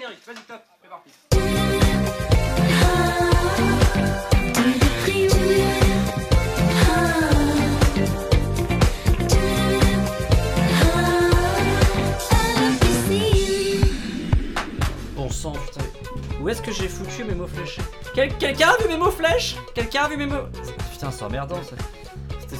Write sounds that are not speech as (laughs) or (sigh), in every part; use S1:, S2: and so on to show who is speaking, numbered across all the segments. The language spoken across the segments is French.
S1: vas-y, top. Bon sang, putain. Où est-ce que j'ai foutu mes mots fléchés Quel- Quelqu'un a vu mes mots flèches? Quelqu'un a vu mes mots. Putain, c'est emmerdant ça.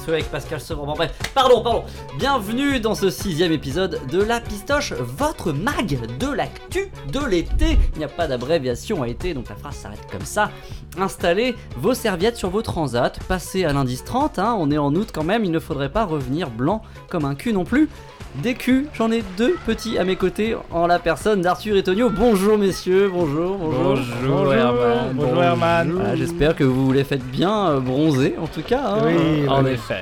S1: Avec Pascal Sevran. Bon, bref, pardon, pardon. Bienvenue dans ce sixième épisode de La Pistoche, votre mag de l'actu de l'été. Il n'y a pas d'abréviation à été, donc la phrase s'arrête comme ça. Installez vos serviettes sur vos transats, passez à l'indice 30, hein, on est en août quand même, il ne faudrait pas revenir blanc comme un cul non plus. Des culs, j'en ai deux petits à mes côtés en la personne d'Arthur et Tonio. Bonjour messieurs, bonjour, bonjour.
S2: Bonjour, Herman.
S3: Bonjour, Herman.
S1: Voilà, J'espère que vous les faites bien euh, bronzer en tout cas. hein.
S3: Oui,
S2: En
S3: oui.
S2: effet.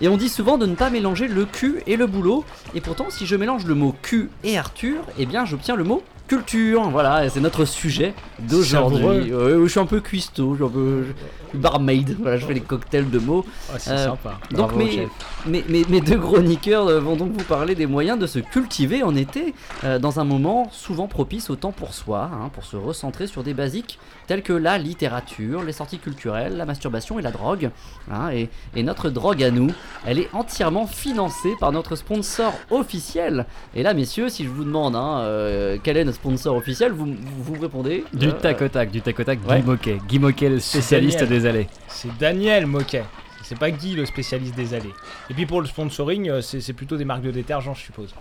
S1: Et on dit souvent de ne pas mélanger le cul et le boulot. Et pourtant, si je mélange le mot cul et Arthur, eh bien j'obtiens le mot culture. Voilà, c'est notre sujet d'aujourd'hui. Je suis un peu cuistot, je suis un peu je suis barmaid. Voilà, je fais les cocktails de mots.
S3: Oh, c'est
S1: Euh,
S3: sympa.
S1: Donc
S2: Bravo,
S1: mes, mes, mes- mes deux chroniqueurs euh, vont donc vous parler des moyens de se cultiver en été euh, dans un moment souvent propice au temps pour soi, hein, pour se recentrer sur des basiques tels que la littérature, les sorties culturelles, la masturbation et la drogue. hein, et, et notre drogue à nous, elle est entièrement financée par notre sponsor officiel. Et là, messieurs, si je vous demande hein, euh, quel est notre sponsor officiel, vous, vous, vous répondez
S2: Du
S1: euh,
S2: tac au tac, du tac au tac,
S1: ouais.
S2: Guy Moquet. Guy Moquet, le spécialiste des allées.
S3: C'est Daniel Moquet. C'est pas Guy le spécialiste des allées. Et puis pour le sponsoring, euh, c'est c'est plutôt des marques de détergents, je suppose.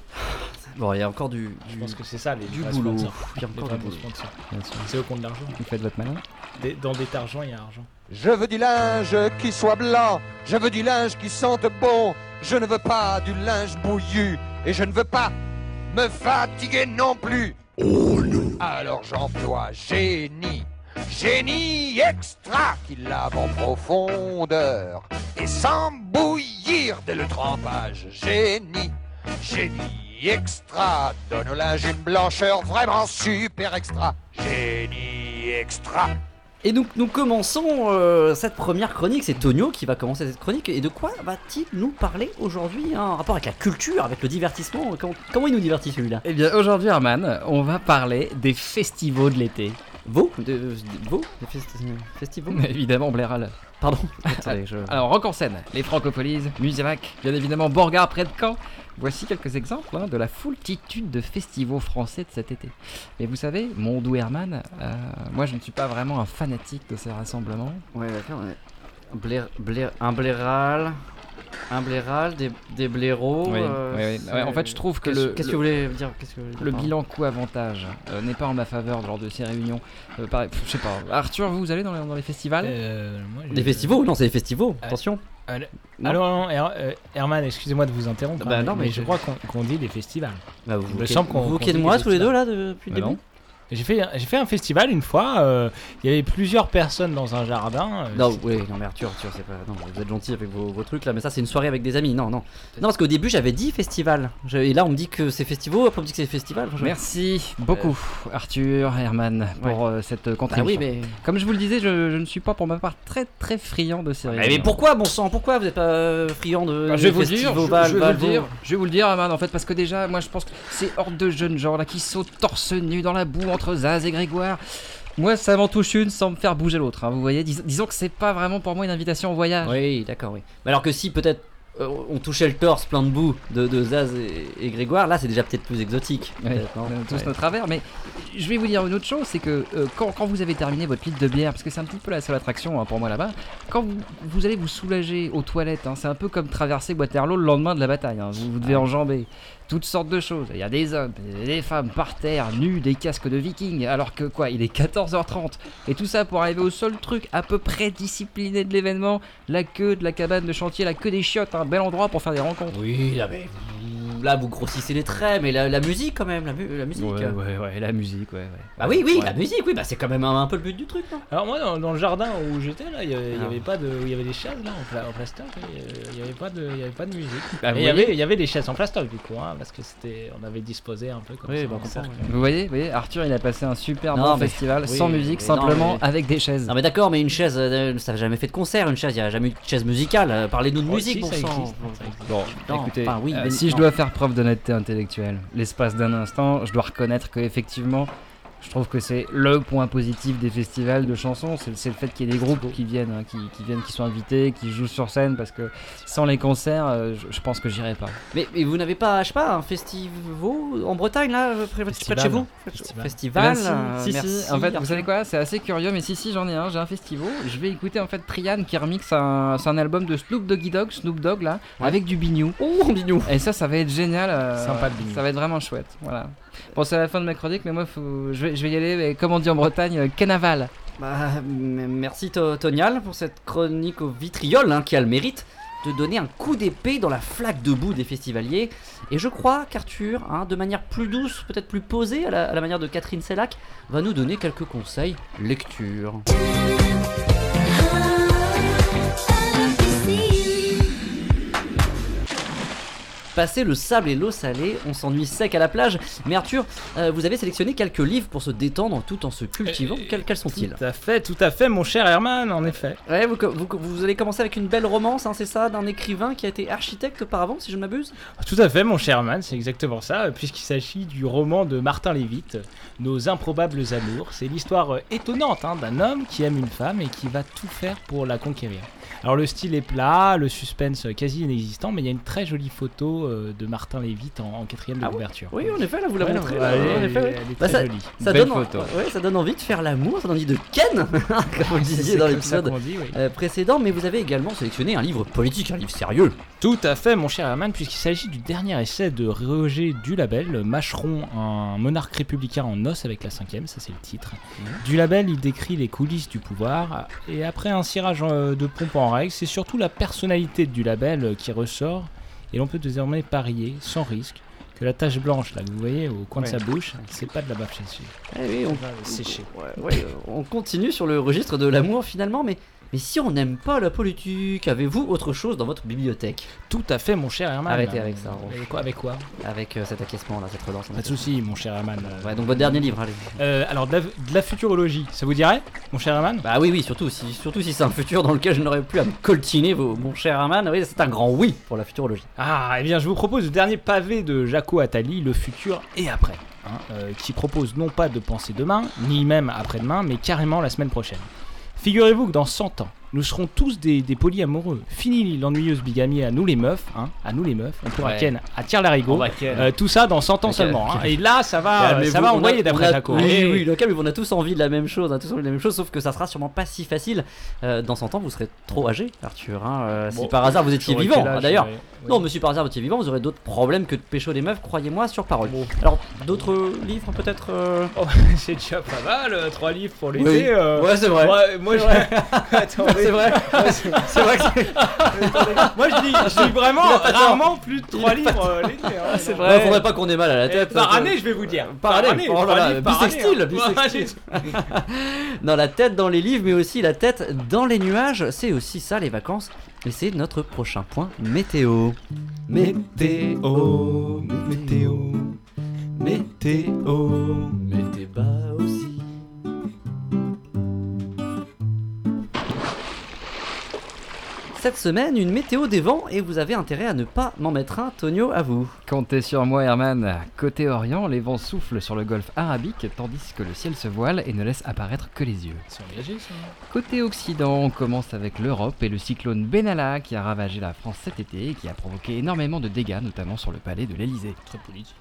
S1: Bon, il y a encore du,
S3: Je
S1: du,
S3: pense que c'est ça les
S1: du boulot. Il y a encore du boulot.
S3: C'est eux qui ont de l'argent.
S2: Vous faites votre malin
S3: Des- Dans détergent, il y a argent.
S4: Je veux du linge qui soit blanc, je veux du linge qui sente bon, je ne veux pas du linge bouillu, et je ne veux pas me fatiguer non plus. Oh non Alors j'emploie génie, génie extra qui lave en profondeur, et sans bouillir dès le trempage. Génie, génie extra, donne au linge une blancheur vraiment super extra. Génie extra.
S1: Et donc nous commençons euh, cette première chronique, c'est Tonio qui va commencer cette chronique. Et de quoi va-t-il nous parler aujourd'hui hein, En rapport avec la culture, avec le divertissement? Comment, comment il nous divertit celui-là?
S2: Eh bien, aujourd'hui, Herman, on va parler des festivals de l'été.
S1: Vaux? De, de- Vaux? Des festi- festivals?
S2: Évidemment, Blairal.
S1: Pardon? (laughs) Attendez, je-
S2: Alors, rock en scène, les Francopolises, Muserac, bien évidemment, Borgard près de Caen. Voici quelques exemples hein, de la foultitude de festivals français de cet été. Mais vous savez, mon doux Herman, euh, moi je ne suis pas vraiment un fanatique de ces rassemblements.
S1: Ouais, d'accord, ouais. Blair- Blair- un blairal, un blairal, des, des blaireaux.
S2: Oui,
S1: euh,
S2: oui, oui.
S1: c'est-
S2: Ouais, en fait, je trouve que le-
S1: qu'est-ce que
S2: le-
S1: vous voulez dire Qu'est-ce que vous voulez dire
S2: Le
S1: par là
S2: bilan coût-avantage euh, n'est pas en ma faveur lors de ces réunions. Euh, pareil, je sais pas. Arthur, vous, vous allez dans les, dans les festivals?
S3: Euh,
S1: Des festivals Non, c'est des festivals,
S3: Euh,
S1: attention.
S3: Allô, allô, non, Her- euh, Herman, excusez-moi de vous interrompre,
S1: Bah
S3: hein,
S1: non, mais
S3: mais je
S1: je-
S3: crois qu'on dit des festivals.
S1: Bah, vous
S3: me
S1: vous moquez-
S3: semble qu'on-
S1: vous moquez de moi tous les deux là depuis le
S2: Bah
S1: début?
S3: J'ai fait, j'ai fait un festival une fois, euh, il y avait plusieurs personnes dans un jardin. euh,
S1: Non, oui, non mais Arthur, Arthur, c'est pas. Non, vous êtes gentil avec vos, vos trucs là, mais ça c'est une soirée avec des amis. Non, non. Non, parce qu'au début j'avais dit festival. Je- Et là on me dit que c'est festival, après on me dit que c'est festival.
S2: Merci beaucoup, Arthur, Herman, pour euh, cette
S1: Bah
S2: contribution.
S1: oui, mais.
S2: Comme je vous le disais, je, je ne suis pas pour ma part très très friand de ces
S1: Mais,
S2: réunions.
S1: mais pourquoi, bon sang Pourquoi vous êtes pas euh, friand de.
S2: Bah, je vais vous le dire, je, je vais vous le dire, je vais vous le dire, Herman, en fait, parce que déjà, moi, je pense que ces hordes de jeunes gens là qui sautent torse nu dans la boue entre Zaz et Grégoire. Moi, ça m'en touche une sans me faire bouger l'autre. hein, vous voyez, Dis- disons que c'est pas vraiment pour moi une invitation au voyage.
S1: Oui, d'accord, oui. Mais alors que si peut-être euh, on touchait le torse plein de boue de, de Zaz et, et Grégoire, là c'est déjà peut-être plus exotique.
S2: Ouais,
S1: peut-être, non
S2: tous
S1: Ouais.
S2: notre travers, mais je vais vous dire une autre chose, c'est que euh, quand, quand vous avez terminé votre litre de bière, parce que c'est un petit peu la seule attraction hein, pour moi là-bas, quand vous, vous allez vous soulager aux toilettes, hein, c'est un peu comme traverser Waterloo le lendemain de la bataille, hein, vous, vous devez enjamber toutes sortes de choses, il y a des hommes, des femmes par terre, nus, des casques de vikings, alors que quoi, il est 14h30, et tout ça pour arriver au seul truc à peu près discipliné de l'événement, la queue de la cabane de chantier, la queue des chiottes, un bel endroit pour faire des rencontres.
S1: Oui, là, mais là vous grossissez les traits, mais la, la musique quand même, la, mu- la musique.
S2: Ouais, ouais, ouais, la musique, ouais, ouais.
S1: Bah oui, oui,
S2: Ouais.
S1: la musique, oui, bah c'est quand même un, un peu le but du truc, non?
S3: Alors moi, dans, dans le jardin où j'étais là, il y avait, il y
S1: Ah.
S3: avait pas de, il y avait des chaises là en, pla- en plastoc, il y avait- pas de, il y avait pas de musique.
S2: Bah,
S3: Et il y avait, il y avait des chaises en plastoc du coup, hein, parce que c'était, on avait disposé un peu comme
S1: Oui,
S3: ça.
S1: bah.
S2: Vous voyez, vous voyez, Arthur il a passé un super
S1: Non,
S2: bon
S1: mais-
S2: festival
S1: oui,
S2: sans musique,
S1: non,
S2: simplement
S1: mais-
S2: avec des chaises.
S1: Non mais d'accord, mais une chaise, euh, ça n'a jamais fait de concert, une chaise, il n'y a jamais eu de chaise musicale. euh, Parlez-nous de musique,
S3: si,
S1: bon
S3: ça
S1: sang.
S2: Bon, écoutez, euh, si je dois faire preuve d'honnêteté intellectuelle, l'espace d'un instant, je dois reconnaître que effectivement, Je trouve que c'est le point positif des festivals de chansons, c'est le fait qu'il y ait des groupes qui viennent, hein, qui, qui viennent, qui sont invités, qui jouent sur scène, parce que sans les concerts, euh, je, je pense que j'irai pas.
S1: Mais, mais vous n'avez pas, je sais pas, un festival en Bretagne là, près, de
S3: Festival.
S1: chez vous
S3: Festival.
S1: Festival.
S2: Eh ben,
S1: euh,
S2: si, si,
S1: merci,
S2: si. En fait, vous savez quoi C'est assez curieux, mais si, si, j'en ai un. J'ai un festival. Je vais écouter en fait Priyan qui remixe un, c'est un album de Snoop Doggy Dogg, Snoop Dogg là,
S1: Ouais.
S2: avec du bignou.
S1: Oh, bignou.
S2: Et ça, ça va être génial. euh,
S3: Sympa, le bignou.
S2: Ça va être vraiment chouette. Voilà. Bon, c'est la fin de ma chronique, mais moi, je, vais, y aller. mais Comme on dit en Bretagne, euh, Canaval.
S1: Bah, merci To- Tonial pour cette chronique au vitriol hein, qui a le mérite de donner un coup d'épée dans la flaque de boue des festivaliers. Et je crois qu'Arthur, hein, de manière plus douce, peut-être plus posée, à la, à la manière de Catherine Sellac, va nous donner quelques conseils lecture. Passer le sable et l'eau salée, on s'ennuie sec à la plage. Mais Arthur, euh, vous avez sélectionné quelques livres pour se détendre tout en se cultivant.
S3: Euh,
S1: Quels, quels sont-ils
S3: Tout à fait, tout à fait, mon cher Herman, en effet.
S1: Ouais, vous, vous, vous allez commencer avec une belle romance, hein, c'est ça, d'un écrivain qui a été architecte auparavant, si je ne m'abuse?
S3: Tout à fait, mon cher Herman, c'est exactement ça, puisqu'il s'agit du roman de Martin Lévite, Nos improbables amours. C'est l'histoire euh, étonnante hein, d'un homme qui aime une femme et qui va tout faire pour la conquérir. Alors le style est plat, le suspense quasi inexistant, mais il y a une très jolie photo euh, de Martin Lévite en, en quatrième de
S1: Ah ouais
S3: couverture.
S1: Oui, en effet, là, vous la
S3: Ouais,
S1: montrez.
S3: elle,
S1: en
S3: est-
S1: effet, ouais.
S3: elle est
S1: Bah,
S3: très
S1: ça-
S3: jolie.
S1: Ça
S2: Belle
S1: donne,
S2: photo.
S1: ouais, ça donne envie de faire l'amour, ça donne envie de ken, (laughs) comme vous le disiez dans l'épisode
S3: oui.
S1: euh, précédent, mais vous avez également sélectionné un livre politique, un livre sérieux.
S3: Tout à fait, mon cher Herman, puisqu'il s'agit du dernier essai de Roger Dulabel, Mâcheron, un monarque républicain en os avec la cinquième, ça c'est le titre. Dulabel, il décrit les coulisses du pouvoir, et après un cirage euh, de pompe en règle, c'est surtout la personnalité de Dulabel euh, qui ressort, et l'on peut désormais parier, sans risque, que la tache blanche là que vous voyez au coin
S2: Ouais.
S3: de sa bouche, c'est pas de la baffe chez
S1: Eh oui, on,
S3: va sécher.
S1: ouais, ouais, on continue sur le registre de l'amour finalement, mais, mais si on n'aime pas la politique, avez-vous autre chose dans votre bibliothèque?
S3: Tout à fait, mon cher Herman.
S1: Arrêtez avec ça.
S3: Avec quoi, avec quoi?
S1: Avec euh, cet acquiescement là, cette relance
S3: Pas de soucis, mon cher Herman.
S1: Ouais, donc votre dernier livre, allez.
S3: Euh, alors, de la, de la futurologie, ça vous dirait, mon cher Herman?
S1: Bah oui, oui, surtout si, surtout si c'est un futur dans lequel je n'aurais plus à me coltiner, vos, mon cher Herman. Oui, c'est un grand oui pour la futurologie.
S3: Ah, eh bien, je vous propose le dernier pavé de Jaco Attali, Le futur et après, hein, euh, qui propose non pas de penser demain, ni même après-demain, mais carrément la semaine prochaine. Figurez-vous que dans 100 ans, nous serons tous des, des polyamoureux. Fini l'ennuyeuse bigamie à nous les meufs, hein, à nous les meufs, on pourra
S1: Ouais.
S3: ken à tire larigot. Euh, tout ça dans 100 ans seulement. hein. Et là, ça va, ça va
S1: on a-
S3: envoyer d'après Jaco.
S1: Oui,
S3: Eh,
S1: oui, le on a tous envie de la même chose, on a tous envie de la même chose, sauf que ça sera sûrement pas si facile. Euh, dans 100 ans, vous serez trop âgé, Arthur. hein, euh, si
S3: Bon,
S1: par hasard vous étiez vivant, hein, d'ailleurs.
S3: ouais.
S1: Non, mais si par hasard vous étiez vivant, vous aurez d'autres problèmes que de pécho des meufs, croyez-moi, sur parole.
S3: Bon.
S1: Alors, d'autres livres peut-être euh
S3: Oh, (laughs) c'est déjà pas mal, trois livres pour l'été.
S1: Oui.
S3: euh.
S1: Ouais, c'est vrai.
S3: Ouais, moi,
S1: C'est (laughs) C'est vrai. c'est vrai que c'est- (laughs)
S3: Moi je dis, je dis vraiment rarement plus de
S1: Il
S3: trois
S1: a pas
S3: livres euh, l'été. hein,
S1: c'est
S3: non.
S1: vrai. faudrait pas qu'on ait mal à la
S3: Eh,
S1: tête.
S3: par
S1: euh,
S3: année, je vais vous dire.
S1: Par année, oh là là,
S3: par année,
S1: bisextile,
S3: hein.
S1: bisextile. (laughs) La tête dans les livres, mais aussi la tête dans les nuages. C'est aussi ça les vacances. Et c'est notre prochain point météo.
S3: Météo, météo, météo.
S1: Météo bas Cette semaine, une météo des vents et vous avez intérêt à ne pas m'en mettre un, Tonio, à vous.
S2: Comptez sur moi, Herman. Côté Orient, les vents soufflent sur le golfe arabique, tandis que le ciel se voile et ne laisse apparaître que les yeux.
S3: Ça.
S2: Côté Occident, on commence avec l'Europe et le cyclone Benalla qui a ravagé la France cet été et qui a provoqué énormément de dégâts, notamment sur le palais de l'Elysée.
S3: Très politique.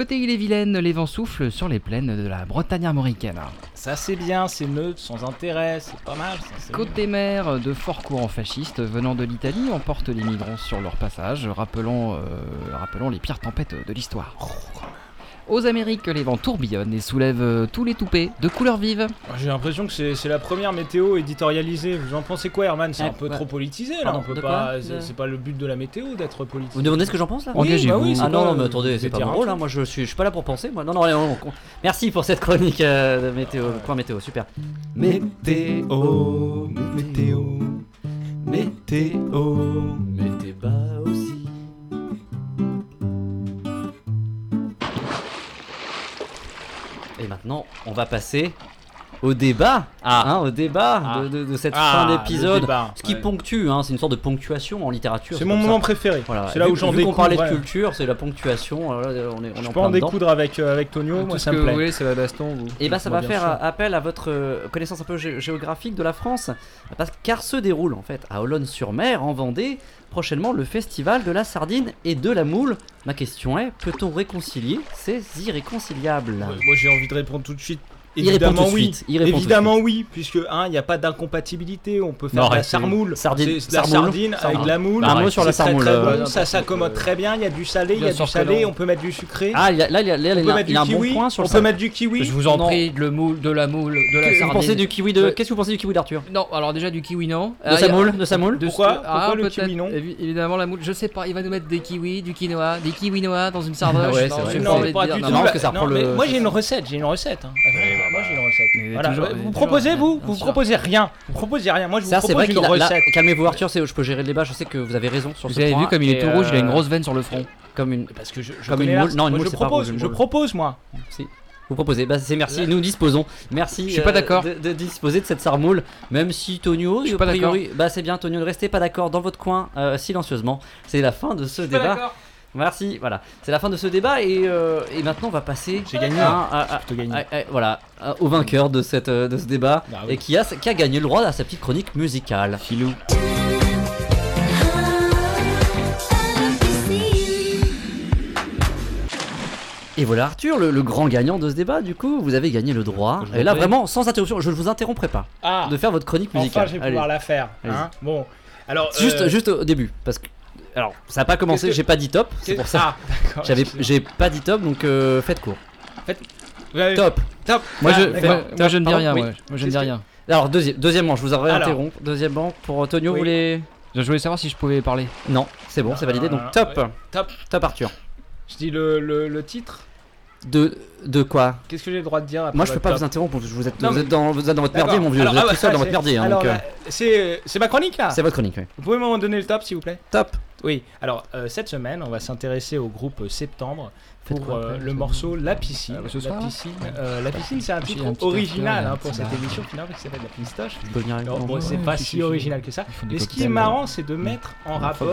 S2: Côté île-et-Vilaine, les vents soufflent sur les plaines de la Bretagne armoricaine.
S3: Ça c'est bien, c'est neutre, sans intérêt, c'est pas mal. Ça,
S2: Côté mer, de forts courants fascistes venant de l'Italie emportent les migrants sur leur passage, rappelant, euh, rappelant les pires tempêtes de l'histoire. Aux Amériques, les vents tourbillonnent et soulèvent euh, tous les toupets de couleurs vives.
S3: bien. J'ai l'impression que c'est la première météo éditorialisée. Vous en pensez quoi, Herman? C'est un peu
S1: ouais.
S3: trop politisé là.
S1: Pardon,
S3: on peut pas. C'est
S1: De-
S3: c'est pas le but de la météo d'être politisé.
S1: Vous me demandez ce que j'en pense là?
S3: Oui,
S2: Engagez-vous.
S3: bah oui,
S1: Ah non,
S3: pas,
S1: non, mais
S3: euh,
S1: attendez, c'est pas mon
S3: un
S1: rôle, hein, moi je suis, je suis pas là pour penser. Moi. Non, non, allez, Merci pour cette chronique euh, de météo, point météo, super.
S3: Météo, météo, météo.
S1: Météo bas aussi. Et maintenant, on va passer au débat,
S3: Ah.
S1: hein, au débat
S3: Ah.
S1: de, de- de cette
S3: Ah,
S1: fin d'épisode. Ce qui
S3: ouais.
S1: ponctue, hein, c'est une sorte de ponctuation en littérature.
S3: C'est mon
S1: ça.
S3: moment préféré.
S1: Voilà.
S3: C'est là
S1: Vu-
S3: où j'en découvre.
S1: parlait de
S3: ouais.
S1: culture, c'est la ponctuation. là, on est, on
S3: Je
S1: en
S3: peux en
S1: dedans.
S3: découdre avec, euh, avec Tonio,
S2: Tout
S3: moi
S2: ce
S3: ça
S2: que
S3: me plaît.
S2: voulez, c'est la baston. Vous.
S1: Et bah ça
S3: Moi,
S1: va faire
S3: sûr.
S1: appel à votre euh, connaissance un peu gé- géographique de la France, parce, car se déroule en fait à Olonne-sur-Mer, en Vendée, prochainement le festival de la sardine et de la moule. Ma question est, peut-on réconcilier ces irréconciliables?
S3: Moi j'ai envie de répondre tout de suite.
S1: Il répond
S3: Évidemment oui.
S1: suite, il répond tout de
S3: Évidemment oui, puisque hein, il n'y a pas d'incompatibilité. On peut faire
S1: Non,
S3: de la sarmoule.
S1: sardine-
S3: de la sardine avec de la moule.
S1: Un mot sur la
S3: très,
S1: sarmoule,
S3: très
S1: euh,
S3: bon, ça s'accommode très bien. Il y a du salé, il y a du salé. On peut mettre du sucré.
S1: Ah, il y a- là, il y a, là, il
S3: on
S1: y
S3: peut
S1: a-
S3: mettre
S1: il y a un
S3: du
S1: bon
S3: kiwi.
S1: point sur
S3: On peut mettre du kiwi.
S2: Je vous en
S1: Non.
S2: prie, de, moule, de la moule, de la
S1: Que- Vous
S2: sardine.
S1: pensez du kiwi de.
S2: Ouais.
S1: Qu'est-ce que vous pensez du kiwi d'Arthur?
S2: Non, alors déjà du kiwi non.
S1: De sa moule De sa moule
S3: Pourquoi Pourquoi le kiwi non?
S2: Évi- Évidemment la moule. Je sais pas. Il va nous mettre des kiwis, du quinoa, des kiwinois dans une sardoche.
S1: Ah ouais,
S2: Non, pas
S3: du tout. Moi j'ai une recette, j'ai une recette. Moi j'ai une recette.
S2: Mais
S3: Voilà.
S2: toujours-
S3: Vous proposez vous Vous
S2: sûr.
S3: proposez rien. Vous proposez rien. Moi je vous
S1: Ça, c'est vrai
S3: propose une
S1: a.
S3: recette.
S1: Calmez-vous, Arthur, c'est- je peux gérer le débat. Je sais que vous avez raison sur
S2: Vous
S1: ce
S2: avez
S1: point.
S2: vu comme il est tout rouge, il a une
S1: euh,
S2: grosse veine sur le front.
S1: Comme une.
S3: Parce que je, je
S1: Comme une moule. Non, une moule,
S3: je
S1: c'est pas
S3: propose.
S1: rouge, une
S3: Je propose moi.
S1: Si. Vous proposez, bah c'est merci, nous disposons. Merci.
S2: Je suis pas
S1: euh,
S2: d'accord.
S1: De, de disposer de cette sarmoule, même si Tonio,
S2: Je suis
S1: a
S2: pas
S1: priori, bah c'est bien Tonio, ne restez pas d'accord dans votre coin euh, silencieusement. C'est la fin de ce débat. Merci, voilà. C'est la fin de ce débat et, euh, et maintenant on va passer.
S3: J'ai gagné.
S1: à- à- à-
S3: gagné.
S1: voilà, à- au vainqueur de cette euh, de ce débat
S3: Ah oui.
S1: et qui a qui a gagné le droit à sa petite chronique musicale.
S3: Filou.
S1: Et voilà Arthur, le, le grand gagnant de ce débat. Du coup, vous avez gagné le droit.
S3: Je
S1: Et là vraiment sans interruption, je ne vous interromprai pas
S3: Ah.
S1: de faire votre chronique
S3: Enfin
S1: musicale.
S3: je vais
S1: Allez.
S3: pouvoir la faire. Hein. Bon. Alors.
S1: Juste,
S3: euh,
S1: juste au début, parce que. Alors, ça n'a pas commencé,
S3: que-
S1: j'ai pas dit top, c'est pour ça.
S3: Ah.
S1: J'avais, j'ai pas dit top, donc euh, faites court. Top.
S3: Top.
S2: Moi,
S3: Ah,
S2: je,
S3: d'accord.
S2: moi, moi, je ne dis rien.
S1: oui.
S2: Moi, je ne dis rien.
S1: Alors, deuxième, deuxièmement, je vous aurais
S3: Alors.
S1: interrompu. Deuxièmement, pour euh, Tonio,
S3: Oui.
S1: vous voulez.
S2: Je voulais savoir si je pouvais parler.
S1: Non, c'est bon, c'est validé, donc
S3: Ah,
S1: top.
S3: ouais. Top.
S1: Top Arthur.
S3: Je dis le, le, le titre.
S1: De, de quoi?
S3: Qu'est-ce que j'ai le droit de dire après
S1: Moi, je peux pas
S3: top
S1: vous interrompre, vous êtes,
S3: Non,
S1: vous
S3: mais-
S1: êtes, dans, vous êtes dans votre merdier, mon vieux.
S3: Alors,
S1: vous êtes
S3: ah,
S1: tout seul dans votre
S3: c'est-
S1: merdier. hein, euh,
S3: c'est c'est ma chronique là.
S1: c'est votre chronique, oui.
S3: Vous pouvez me donner le top s'il vous plaît?
S1: Top.
S3: Oui, alors euh, cette semaine, on va s'intéresser au groupe Septembre pour euh, le morceau La Piscine.
S2: Ah, bah,
S3: la, piscine euh, la Piscine, c'est un
S2: J'ai
S3: titre
S2: un
S3: original hein,
S2: un
S3: pour cette émission finalement qui s'appelle La Pistoche. Alors, bon,
S2: ouais,
S3: c'est
S2: ouais,
S3: pas
S2: si,
S3: original que ça. Mais ce qui est marrant, c'est de mettre en
S1: que
S3: rapport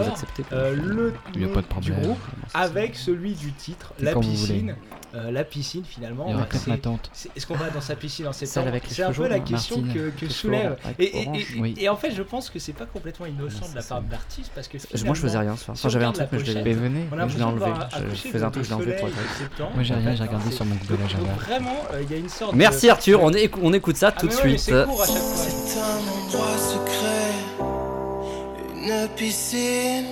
S3: euh, le
S2: Il y a
S3: nom
S2: pas de
S3: du groupe avec celui du titre, La Piscine. Euh, la piscine finalement, bah,
S2: aura
S3: c'est-
S2: ma tante.
S3: c'est- Est-ce qu'on va dans sa piscine en
S1: Celle
S3: septembre
S1: avec les
S3: C'est un peu la question
S2: Martine.
S3: que, que soulève. Et, et-
S1: orange.
S3: et-
S2: Oui.
S3: et en fait, je pense que c'est pas complètement innocent
S1: Ah,
S3: de la part
S1: c'est-
S3: d'artiste parce que
S1: Moi, je faisais rien ce soir.
S3: si
S1: Enfin, j'avais un truc, mais je Je l'ai
S3: de
S1: enlevé. Je- faisais un
S3: de
S1: truc, je l'ai enlevé pour
S3: soleil
S1: être
S3: de septembre,
S2: Moi, j'ai
S3: en
S2: rien, j'ai regardé sur mon Google Agenda.
S3: Vraiment, euh, il y a une sorte
S1: Merci
S3: de...
S1: Arthur, on, éc- on écoute ça
S3: Ah,
S1: tout de suite.
S3: C'est
S5: un endroit secret, une piscine.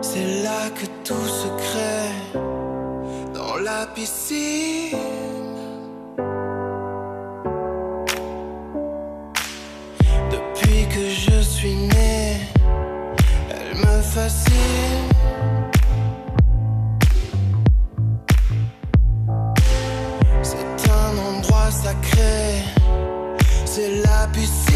S5: C'est là que tout se crée, dans la piscine. C'est un endroit sacré, c'est la piscine.